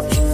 You.